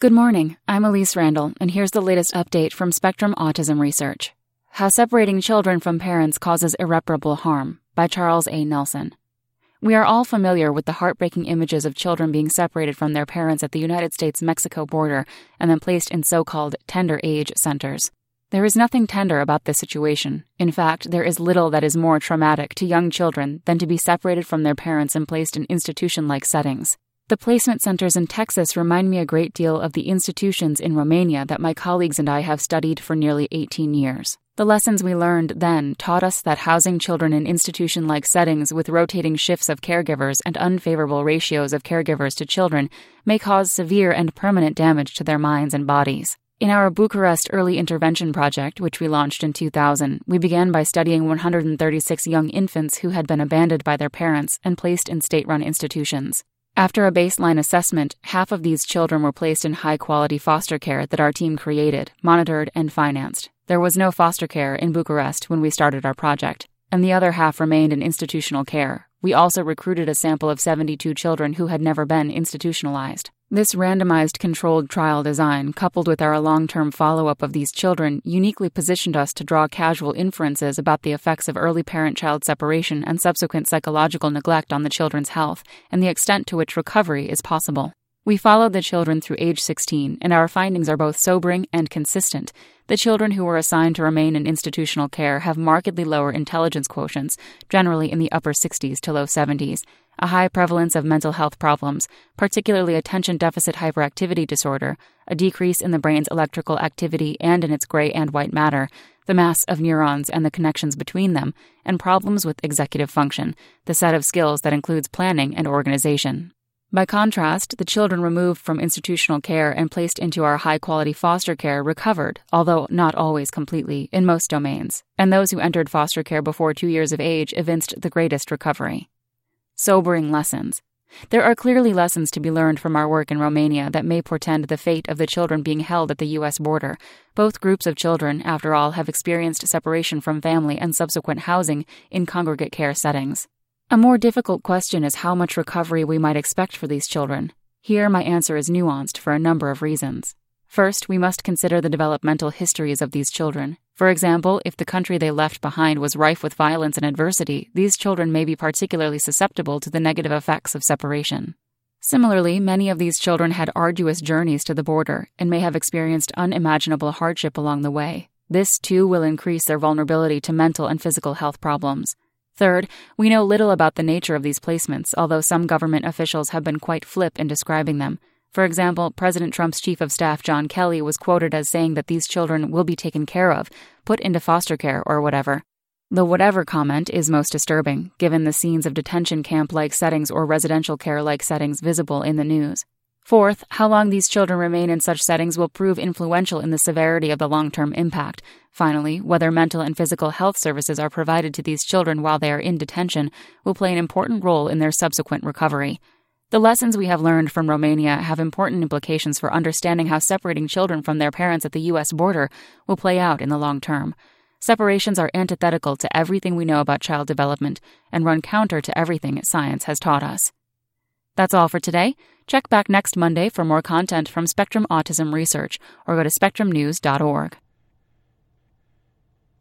Good morning. I'm Elise Randall, and here's the latest update from Spectrum Autism Research How Separating Children from Parents Causes Irreparable Harm by Charles A. Nelson. We are all familiar with the heartbreaking images of children being separated from their parents at the United States Mexico border and then placed in so called tender age centers. There is nothing tender about this situation. In fact, there is little that is more traumatic to young children than to be separated from their parents and placed in institution like settings. The placement centers in Texas remind me a great deal of the institutions in Romania that my colleagues and I have studied for nearly 18 years. The lessons we learned then taught us that housing children in institution like settings with rotating shifts of caregivers and unfavorable ratios of caregivers to children may cause severe and permanent damage to their minds and bodies. In our Bucharest Early Intervention Project, which we launched in 2000, we began by studying 136 young infants who had been abandoned by their parents and placed in state run institutions. After a baseline assessment, half of these children were placed in high quality foster care that our team created, monitored, and financed. There was no foster care in Bucharest when we started our project, and the other half remained in institutional care. We also recruited a sample of 72 children who had never been institutionalized. This randomized controlled trial design, coupled with our long term follow up of these children, uniquely positioned us to draw casual inferences about the effects of early parent child separation and subsequent psychological neglect on the children's health, and the extent to which recovery is possible. We followed the children through age 16, and our findings are both sobering and consistent. The children who were assigned to remain in institutional care have markedly lower intelligence quotients, generally in the upper 60s to low 70s, a high prevalence of mental health problems, particularly attention deficit hyperactivity disorder, a decrease in the brain's electrical activity and in its gray and white matter, the mass of neurons and the connections between them, and problems with executive function, the set of skills that includes planning and organization. By contrast, the children removed from institutional care and placed into our high quality foster care recovered, although not always completely, in most domains, and those who entered foster care before two years of age evinced the greatest recovery sobering lessons. There are clearly lessons to be learned from our work in Romania that may portend the fate of the children being held at the U.S. border. Both groups of children, after all, have experienced separation from family and subsequent housing in congregate care settings. A more difficult question is how much recovery we might expect for these children. Here, my answer is nuanced for a number of reasons. First, we must consider the developmental histories of these children. For example, if the country they left behind was rife with violence and adversity, these children may be particularly susceptible to the negative effects of separation. Similarly, many of these children had arduous journeys to the border and may have experienced unimaginable hardship along the way. This, too, will increase their vulnerability to mental and physical health problems. Third, we know little about the nature of these placements, although some government officials have been quite flip in describing them. For example, President Trump's chief of staff, John Kelly, was quoted as saying that these children will be taken care of, put into foster care, or whatever. The whatever comment is most disturbing, given the scenes of detention camp like settings or residential care like settings visible in the news. Fourth, how long these children remain in such settings will prove influential in the severity of the long term impact. Finally, whether mental and physical health services are provided to these children while they are in detention will play an important role in their subsequent recovery. The lessons we have learned from Romania have important implications for understanding how separating children from their parents at the U.S. border will play out in the long term. Separations are antithetical to everything we know about child development and run counter to everything science has taught us. That's all for today. Check back next Monday for more content from Spectrum Autism Research or go to spectrumnews.org.